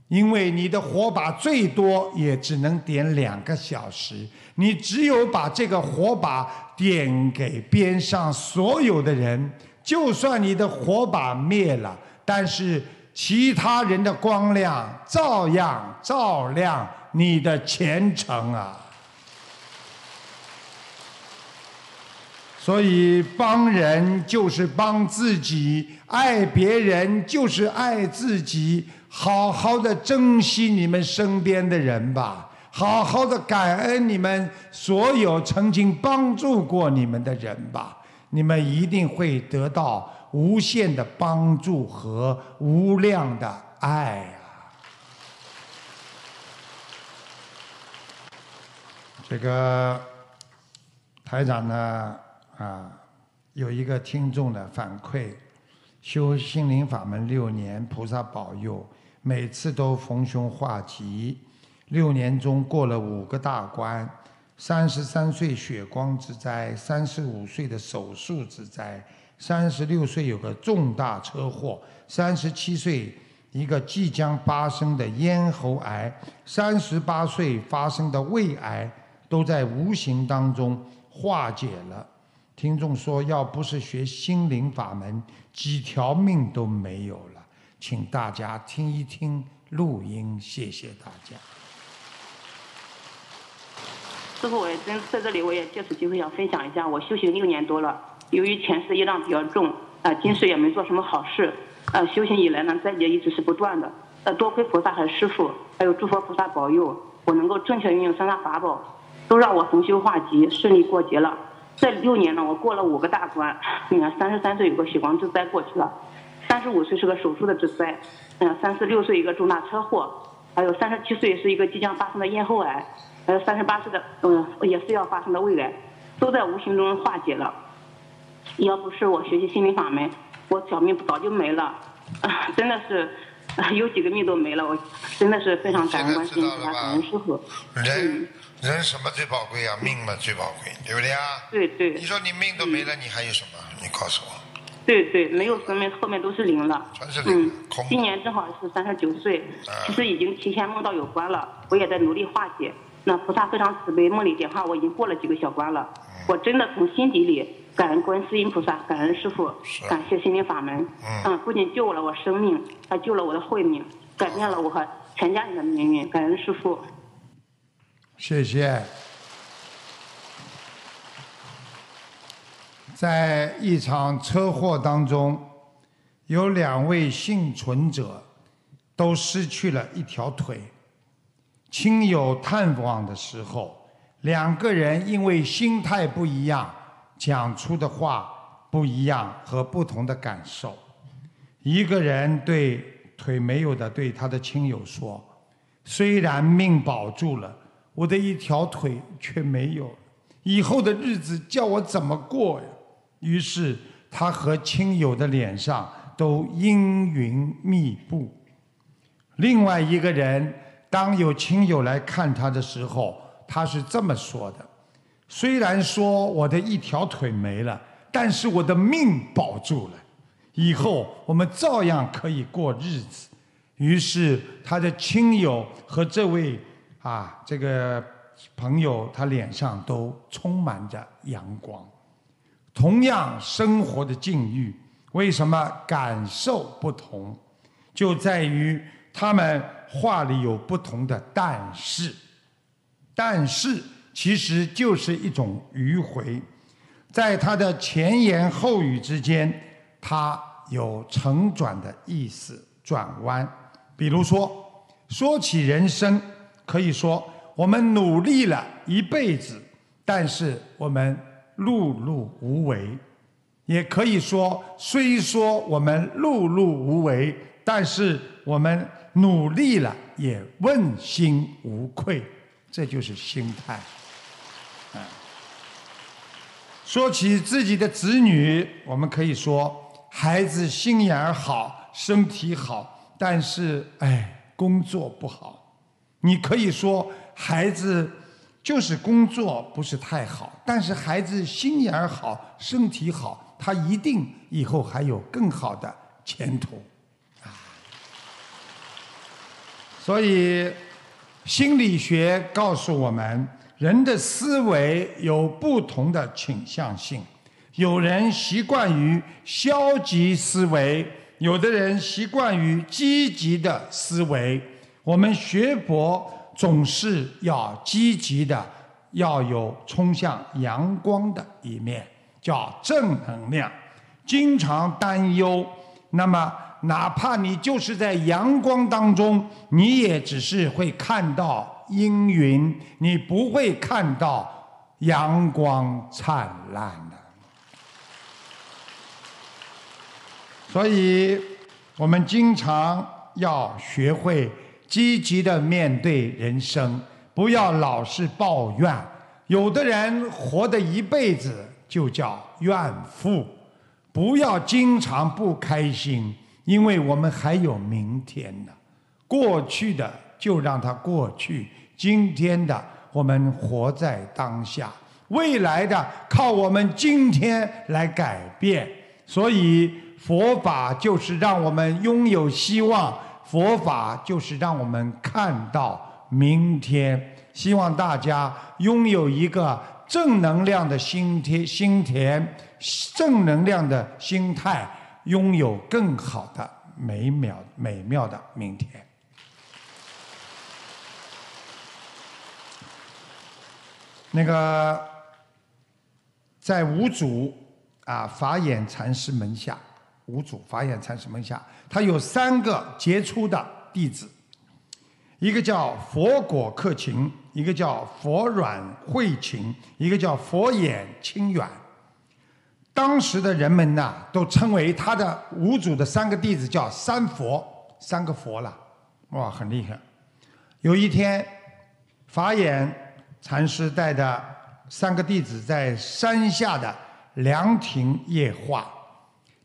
S7: 因为你的火把最多也只能点两个小时。你只有把这个火把点给边上所有的人，就算你的火把灭了，但是其他人的光亮照样照亮你的前程啊！所以帮人就是帮自己，爱别人就是爱自己，好好的珍惜你们身边的人吧。好好的感恩你们所有曾经帮助过你们的人吧，你们一定会得到无限的帮助和无量的爱啊！这个台长呢啊，有一个听众的反馈，修心灵法门六年，菩萨保佑，每次都逢凶化吉。六年中过了五个大关，三十三岁血光之灾，三十五岁的手术之灾，三十六岁有个重大车祸，三十七岁一个即将发生的咽喉癌，三十八岁发生的胃癌，都在无形当中化解了。听众说，要不是学心灵法门，几条命都没有了。请大家听一听录音，谢谢大家。
S9: 师傅，我也真在这里，我也借此机会想分享一下，我修行六年多了，由于前世业障比较重，啊，今世也没做什么好事，啊，修行以来呢，灾劫一直是不断的，呃，多亏菩萨和师傅，还有诸佛菩萨保佑，我能够正确运用三大法宝，都让我逢凶化吉，顺利过劫了。这六年呢，我过了五个大关，你看，三十三岁有个血光之灾过去了，三十五岁是个手术的之灾，嗯，三十六岁一个重大车祸，还有三十七岁是一个即将发生的咽喉癌。还有三十八岁的，嗯，也是要发生的未来，都在无形中化解了。要不是我学习心灵法门，我小命早就没了，真的是有几个命都没了。我真的是非常感恩关心菩萨，感恩师傅。
S7: 人人什么最宝贵啊？命嘛最宝贵，对不对啊？
S9: 对对。
S7: 你说你命都没了，你还有什么？你告诉我。
S9: 对对，没有生命，后面都是零了。嗯，今年正好是三十九岁，其实已经提前梦到有关了，我也在努力化解。那菩萨非常慈悲，梦里点化我已经过了几个小关了。我真的从心底里感恩观世音菩萨，感恩师傅，感谢心灵法门。嗯，不仅救了我生命，还救了我的慧命，改变了我和全家人的命运。感恩师傅。
S7: 谢谢。在一场车祸当中，有两位幸存者都失去了一条腿。亲友探望的时候，两个人因为心态不一样，讲出的话不一样和不同的感受。一个人对腿没有的对他的亲友说：“虽然命保住了，我的一条腿却没有，以后的日子叫我怎么过呀？”于是他和亲友的脸上都阴云密布。另外一个人。当有亲友来看他的时候，他是这么说的：“虽然说我的一条腿没了，但是我的命保住了，以后我们照样可以过日子。”于是他的亲友和这位啊这个朋友，他脸上都充满着阳光。同样生活的境遇，为什么感受不同？就在于他们。话里有不同的但是，但是其实就是一种迂回，在他的前言后语之间，它有承转的意思，转弯。比如说，说起人生，可以说我们努力了一辈子，但是我们碌碌无为；也可以说，虽说我们碌碌无为，但是我们。努力了也问心无愧，这就是心态。啊，说起自己的子女，我们可以说孩子心眼好，身体好，但是哎，工作不好。你可以说孩子就是工作不是太好，但是孩子心眼好，身体好，他一定以后还有更好的前途。所以，心理学告诉我们，人的思维有不同的倾向性。有人习惯于消极思维，有的人习惯于积极的思维。我们学佛总是要积极的，要有冲向阳光的一面，叫正能量。经常担忧，那么。哪怕你就是在阳光当中，你也只是会看到阴云，你不会看到阳光灿烂的。所以，我们经常要学会积极的面对人生，不要老是抱怨。有的人活的一辈子就叫怨妇，不要经常不开心。因为我们还有明天呢，过去的就让它过去，今天的我们活在当下，未来的靠我们今天来改变。所以佛法就是让我们拥有希望，佛法就是让我们看到明天。希望大家拥有一个正能量的心田，心田正能量的心态。拥有更好的美妙美妙的明天。那个在五祖啊法眼禅师门下，五祖法眼禅师门下，他有三个杰出的弟子，一个叫佛果克勤，一个叫佛软慧勤，一个叫佛眼清远。当时的人们呐，都称为他的五祖的三个弟子叫三佛，三个佛了，哇，很厉害。有一天，法眼禅师带着三个弟子在山下的凉亭夜话。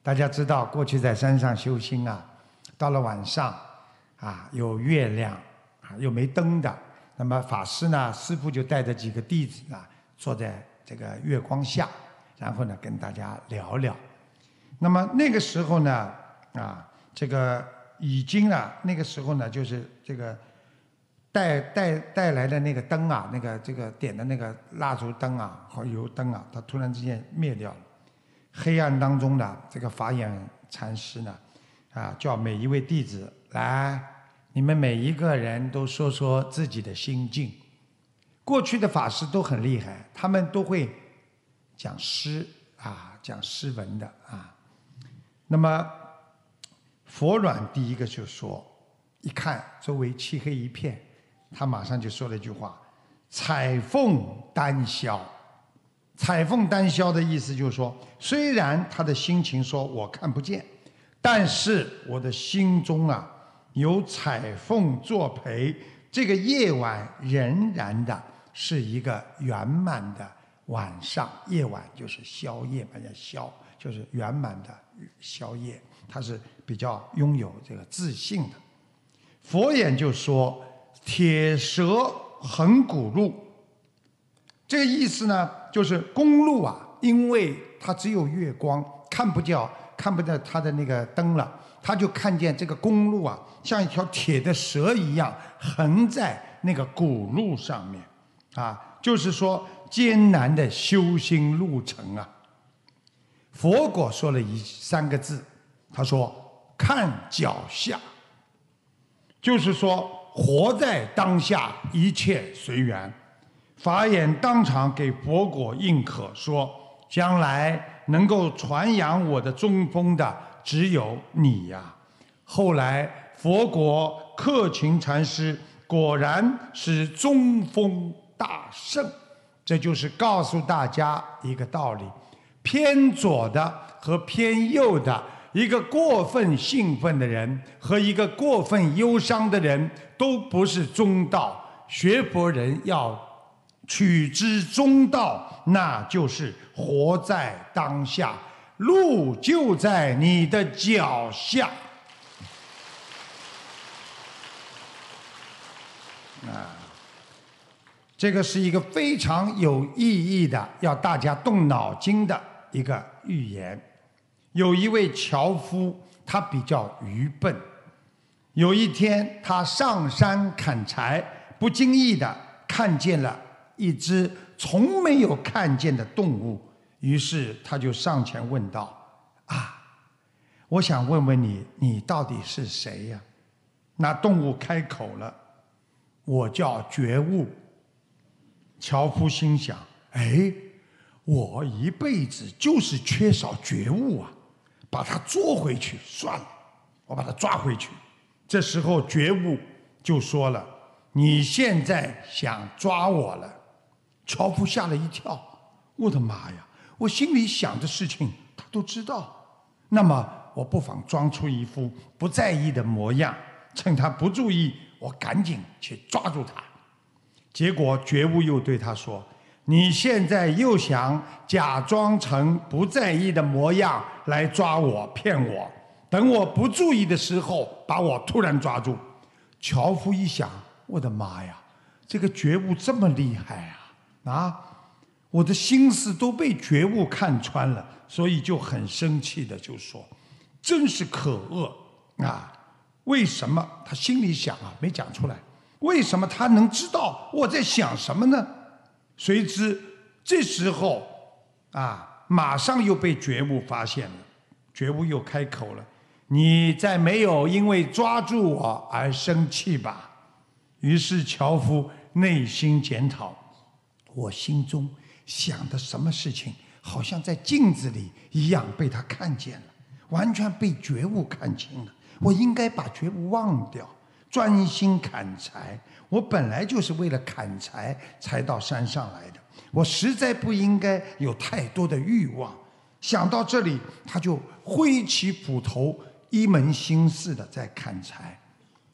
S7: 大家知道，过去在山上修心啊，到了晚上啊，有月亮啊，又没灯的，那么法师呢，师傅就带着几个弟子啊，坐在这个月光下。然后呢，跟大家聊聊。那么那个时候呢，啊，这个已经啊，那个时候呢，就是这个带带带来的那个灯啊，那个这个点的那个蜡烛灯啊和油灯啊，它突然之间灭掉了。黑暗当中的，这个法眼禅师呢，啊，叫每一位弟子来，你们每一个人都说说自己的心境。过去的法师都很厉害，他们都会。讲诗啊，讲诗文的啊。那么佛鸾第一个就说，一看周围漆黑一片，他马上就说了一句话：“彩凤单宵。”彩凤单宵的意思就是说，虽然他的心情说我看不见，但是我的心中啊有彩凤作陪，这个夜晚仍然的是一个圆满的晚上。夜晚就是宵夜嘛，叫宵，就是圆满的宵夜。他是比较拥有这个自信的。佛眼就说：“铁蛇横古路。”这个意思呢？就是公路啊，因为它只有月光，看不见，看不到它的那个灯了，他就看见这个公路啊，像一条铁的蛇一样横在那个古路上面，啊，就是说艰难的修心路程啊。佛果说了一三个字，他说看脚下，就是说活在当下，一切随缘。法眼当场给佛果印可，说将来能够传扬我的中风的只有你呀。后来佛果克勤禅师果然是中风大圣，这就是告诉大家一个道理：偏左的和偏右的，一个过分兴奋的人和一个过分忧伤的人，都不是中道。学佛人要。取之中道，那就是活在当下，路就在你的脚下。啊，这个是一个非常有意义的，要大家动脑筋的一个寓言。有一位樵夫，他比较愚笨。有一天，他上山砍柴，不经意的看见了。一只从没有看见的动物，于是他就上前问道：“啊，我想问问你，你到底是谁呀？”那动物开口了：“我叫觉悟。”樵夫心想：“哎，我一辈子就是缺少觉悟啊，把它捉回去算了，我把它抓回去。”这时候觉悟就说了：“你现在想抓我了。”樵夫吓了一跳，我的妈呀！我心里想的事情他都知道，那么我不妨装出一副不在意的模样，趁他不注意，我赶紧去抓住他。结果觉悟又对他说：“你现在又想假装成不在意的模样来抓我、骗我，等我不注意的时候把我突然抓住。”樵夫一想，我的妈呀，这个觉悟这么厉害啊！啊！我的心思都被觉悟看穿了，所以就很生气的就说：“真是可恶啊！为什么他心里想啊，没讲出来？为什么他能知道我在想什么呢？”谁知这时候啊，马上又被觉悟发现了。觉悟又开口了：“你再没有因为抓住我而生气吧？”于是樵夫内心检讨。我心中想的什么事情，好像在镜子里一样被他看见了，完全被觉悟看清了。我应该把觉悟忘掉，专心砍柴。我本来就是为了砍柴才到山上来的，我实在不应该有太多的欲望。想到这里，他就挥起斧头，一门心思的在砍柴。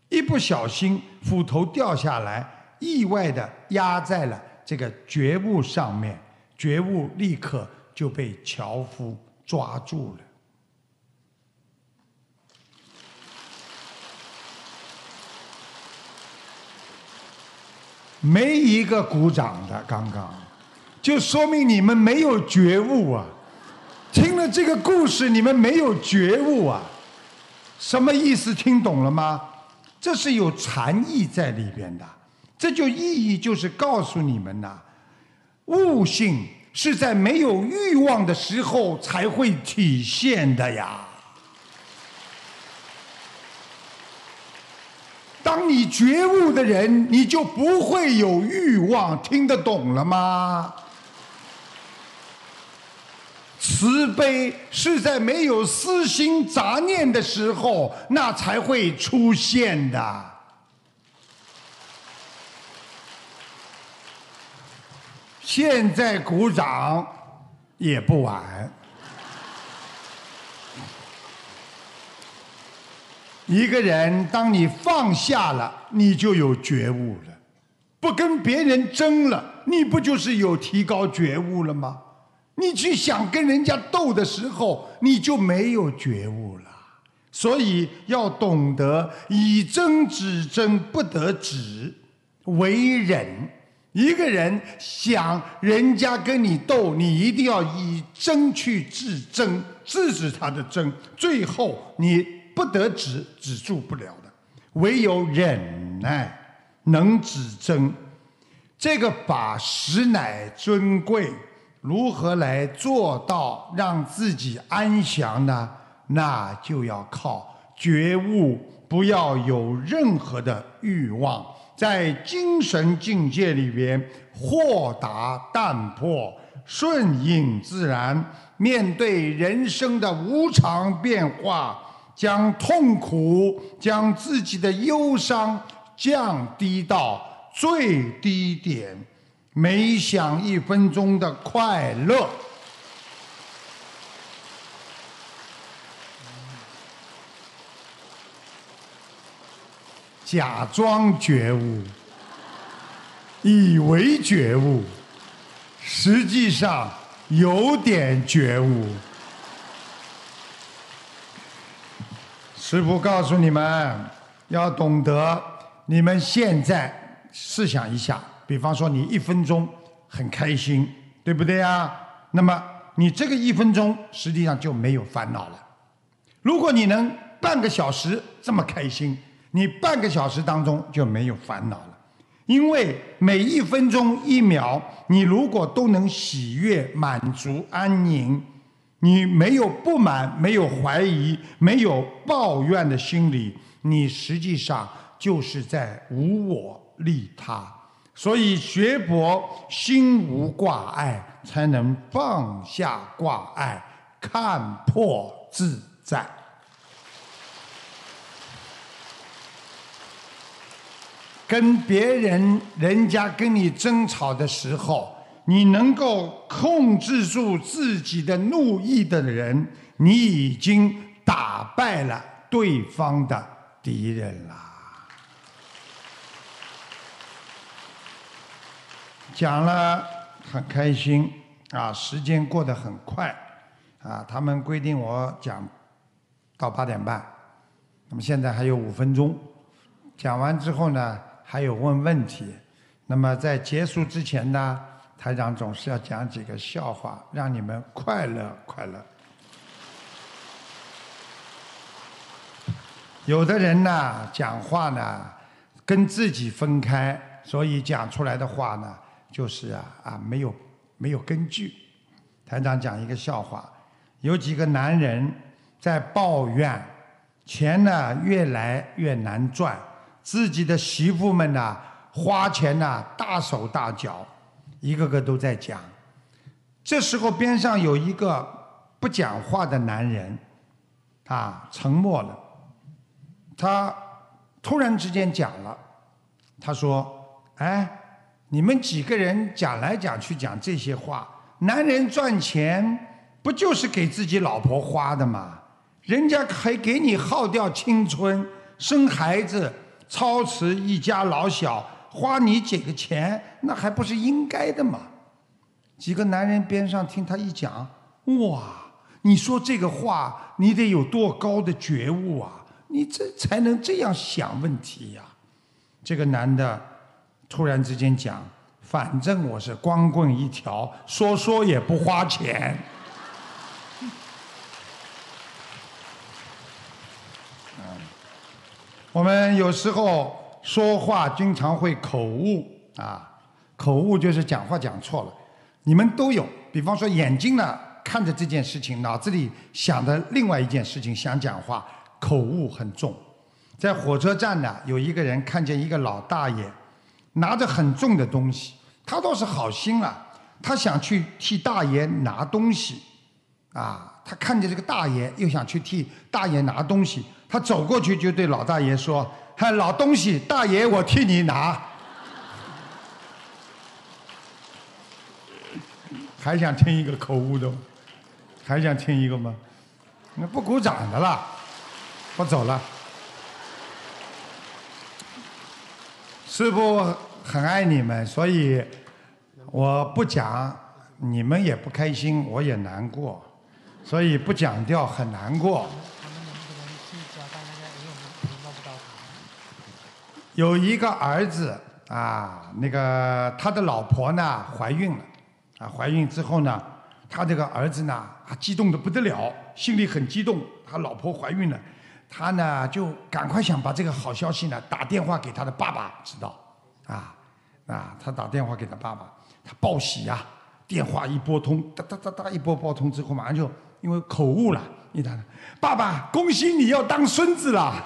S7: 一不小心，斧头掉下来，意外的压在了。这个觉悟上面，觉悟立刻就被樵夫抓住了。没一个鼓掌的，刚刚，就说明你们没有觉悟啊！听了这个故事，你们没有觉悟啊！什么意思？听懂了吗？这是有禅意在里边的。这就意义就是告诉你们呐，悟性是在没有欲望的时候才会体现的呀。当你觉悟的人，你就不会有欲望，听得懂了吗？慈悲是在没有私心杂念的时候，那才会出现的。现在鼓掌也不晚。一个人，当你放下了，你就有觉悟了；不跟别人争了，你不就是有提高觉悟了吗？你去想跟人家斗的时候，你就没有觉悟了。所以要懂得以争止争，不得止，为忍。一个人想人家跟你斗，你一定要以争去制争，制止他的争，最后你。不得止，止住不了的，唯有忍耐能止争。这个法实乃尊贵，如何来做到让自己安详呢？那就要靠觉悟，不要有任何的欲望，在精神境界里边豁达淡泊，顺应自然，面对人生的无常变化。将痛苦、将自己的忧伤降低到最低点，每享一分钟的快乐，假装觉悟，以为觉悟，实际上有点觉悟。师父告诉你们，要懂得，你们现在试想一下，比方说你一分钟很开心，对不对啊？那么你这个一分钟实际上就没有烦恼了。如果你能半个小时这么开心，你半个小时当中就没有烦恼了，因为每一分钟一秒，你如果都能喜悦、满足、安宁。你没有不满，没有怀疑，没有抱怨的心理，你实际上就是在无我利他。所以学佛心无挂碍，才能放下挂碍，看破自在。跟别人人家跟你争吵的时候。你能够控制住自己的怒意的人，你已经打败了对方的敌人了。讲了很开心啊，时间过得很快啊。他们规定我讲到八点半，那么现在还有五分钟。讲完之后呢，还有问问题。那么在结束之前呢？台长总是要讲几个笑话，让你们快乐快乐。有的人呢，讲话呢跟自己分开，所以讲出来的话呢，就是啊啊没有没有根据。台长讲一个笑话，有几个男人在抱怨钱呢越来越难赚，自己的媳妇们呢花钱呢大手大脚。一个个都在讲，这时候边上有一个不讲话的男人，啊，沉默了。他突然之间讲了，他说：“哎，你们几个人讲来讲去讲这些话，男人赚钱不就是给自己老婆花的吗？人家还给你耗掉青春，生孩子，操持一家老小。”花你几个钱，那还不是应该的吗？几个男人边上听他一讲，哇！你说这个话，你得有多高的觉悟啊！你这才能这样想问题呀！这个男的突然之间讲：“反正我是光棍一条，说说也不花钱。”我们有时候。说话经常会口误啊，口误就是讲话讲错了。你们都有，比方说眼睛呢看着这件事情，脑子里想的另外一件事情，想讲话，口误很重。在火车站呢，有一个人看见一个老大爷拿着很重的东西，他倒是好心了，他想去替大爷拿东西，啊，他看见这个大爷，又想去替大爷拿东西，他走过去就对老大爷说：“嗨，老东西，大爷我替你拿。”还想听一个口误的？还想听一个吗？那不鼓掌的啦，我走了。师傅很爱你们，所以我不讲，你们也不开心，我也难过，所以不讲掉很难过。有一个儿子啊，那个他的老婆呢怀孕了，啊怀孕之后呢，他这个儿子呢啊激动的不得了，心里很激动，他老婆怀孕了。他呢就赶快想把这个好消息呢打电话给他的爸爸知道，啊啊，他打电话给他爸爸，他报喜呀，电话一拨通，哒哒哒哒一拨拨通之后，马上就因为口误了，你打，爸爸恭喜你要当孙子了，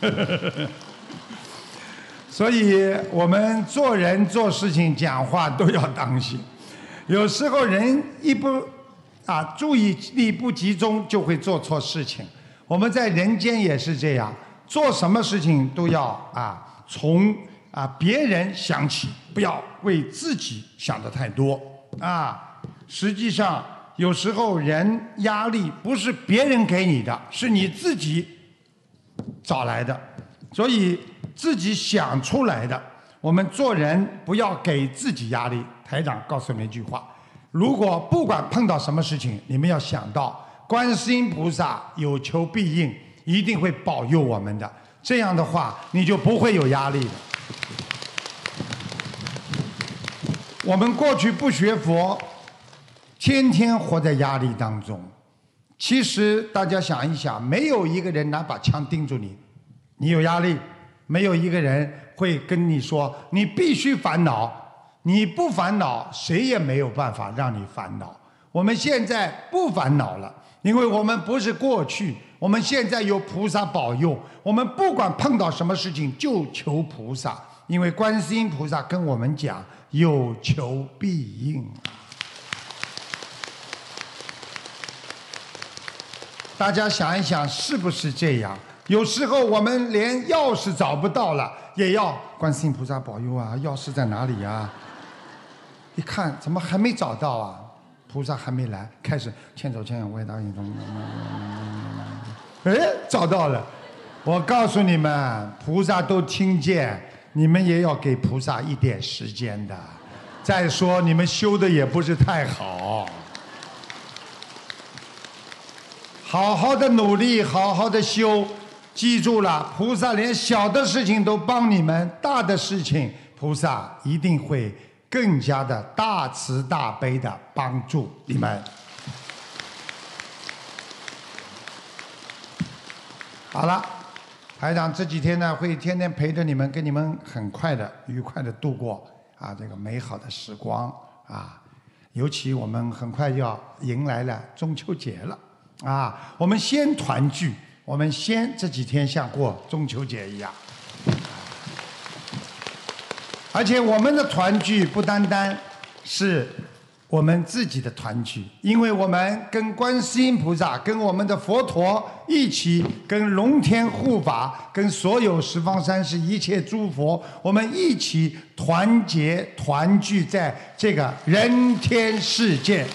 S7: 所以我们做人做事情讲话都要当心，有时候人一不。啊，注意力不集中就会做错事情。我们在人间也是这样，做什么事情都要啊从啊别人想起，不要为自己想的太多啊。实际上，有时候人压力不是别人给你的，是你自己找来的，所以自己想出来的。我们做人不要给自己压力。台长告诉你一句话。如果不管碰到什么事情，你们要想到观世音菩萨有求必应，一定会保佑我们的。这样的话，你就不会有压力。我们过去不学佛，天天活在压力当中。其实大家想一想，没有一个人拿把枪盯住你，你有压力；没有一个人会跟你说你必须烦恼。你不烦恼，谁也没有办法让你烦恼。我们现在不烦恼了，因为我们不是过去，我们现在有菩萨保佑。我们不管碰到什么事情，就求菩萨，因为观世音菩萨跟我们讲有求必应。大家想一想，是不是这样？有时候我们连钥匙找不到了，也要观世音菩萨保佑啊！钥匙在哪里呀？一看怎么还没找到啊？菩萨还没来，开始千手千眼万大印中。哎，找到了！我告诉你们，菩萨都听见，你们也要给菩萨一点时间的。再说你们修的也不是太好，好好的努力，好好的修，记住了，菩萨连小的事情都帮你们，大的事情菩萨一定会。更加的大慈大悲的帮助你们。好了，台长这几天呢会天天陪着你们，跟你们很快的、愉快的度过啊这个美好的时光啊。尤其我们很快要迎来了中秋节了啊，我们先团聚，我们先这几天像过中秋节一样。而且我们的团聚不单单是我们自己的团聚，因为我们跟观世音菩萨、跟我们的佛陀一起，跟龙天护法、跟所有十方三世一切诸佛，我们一起团结团聚在这个人天世界。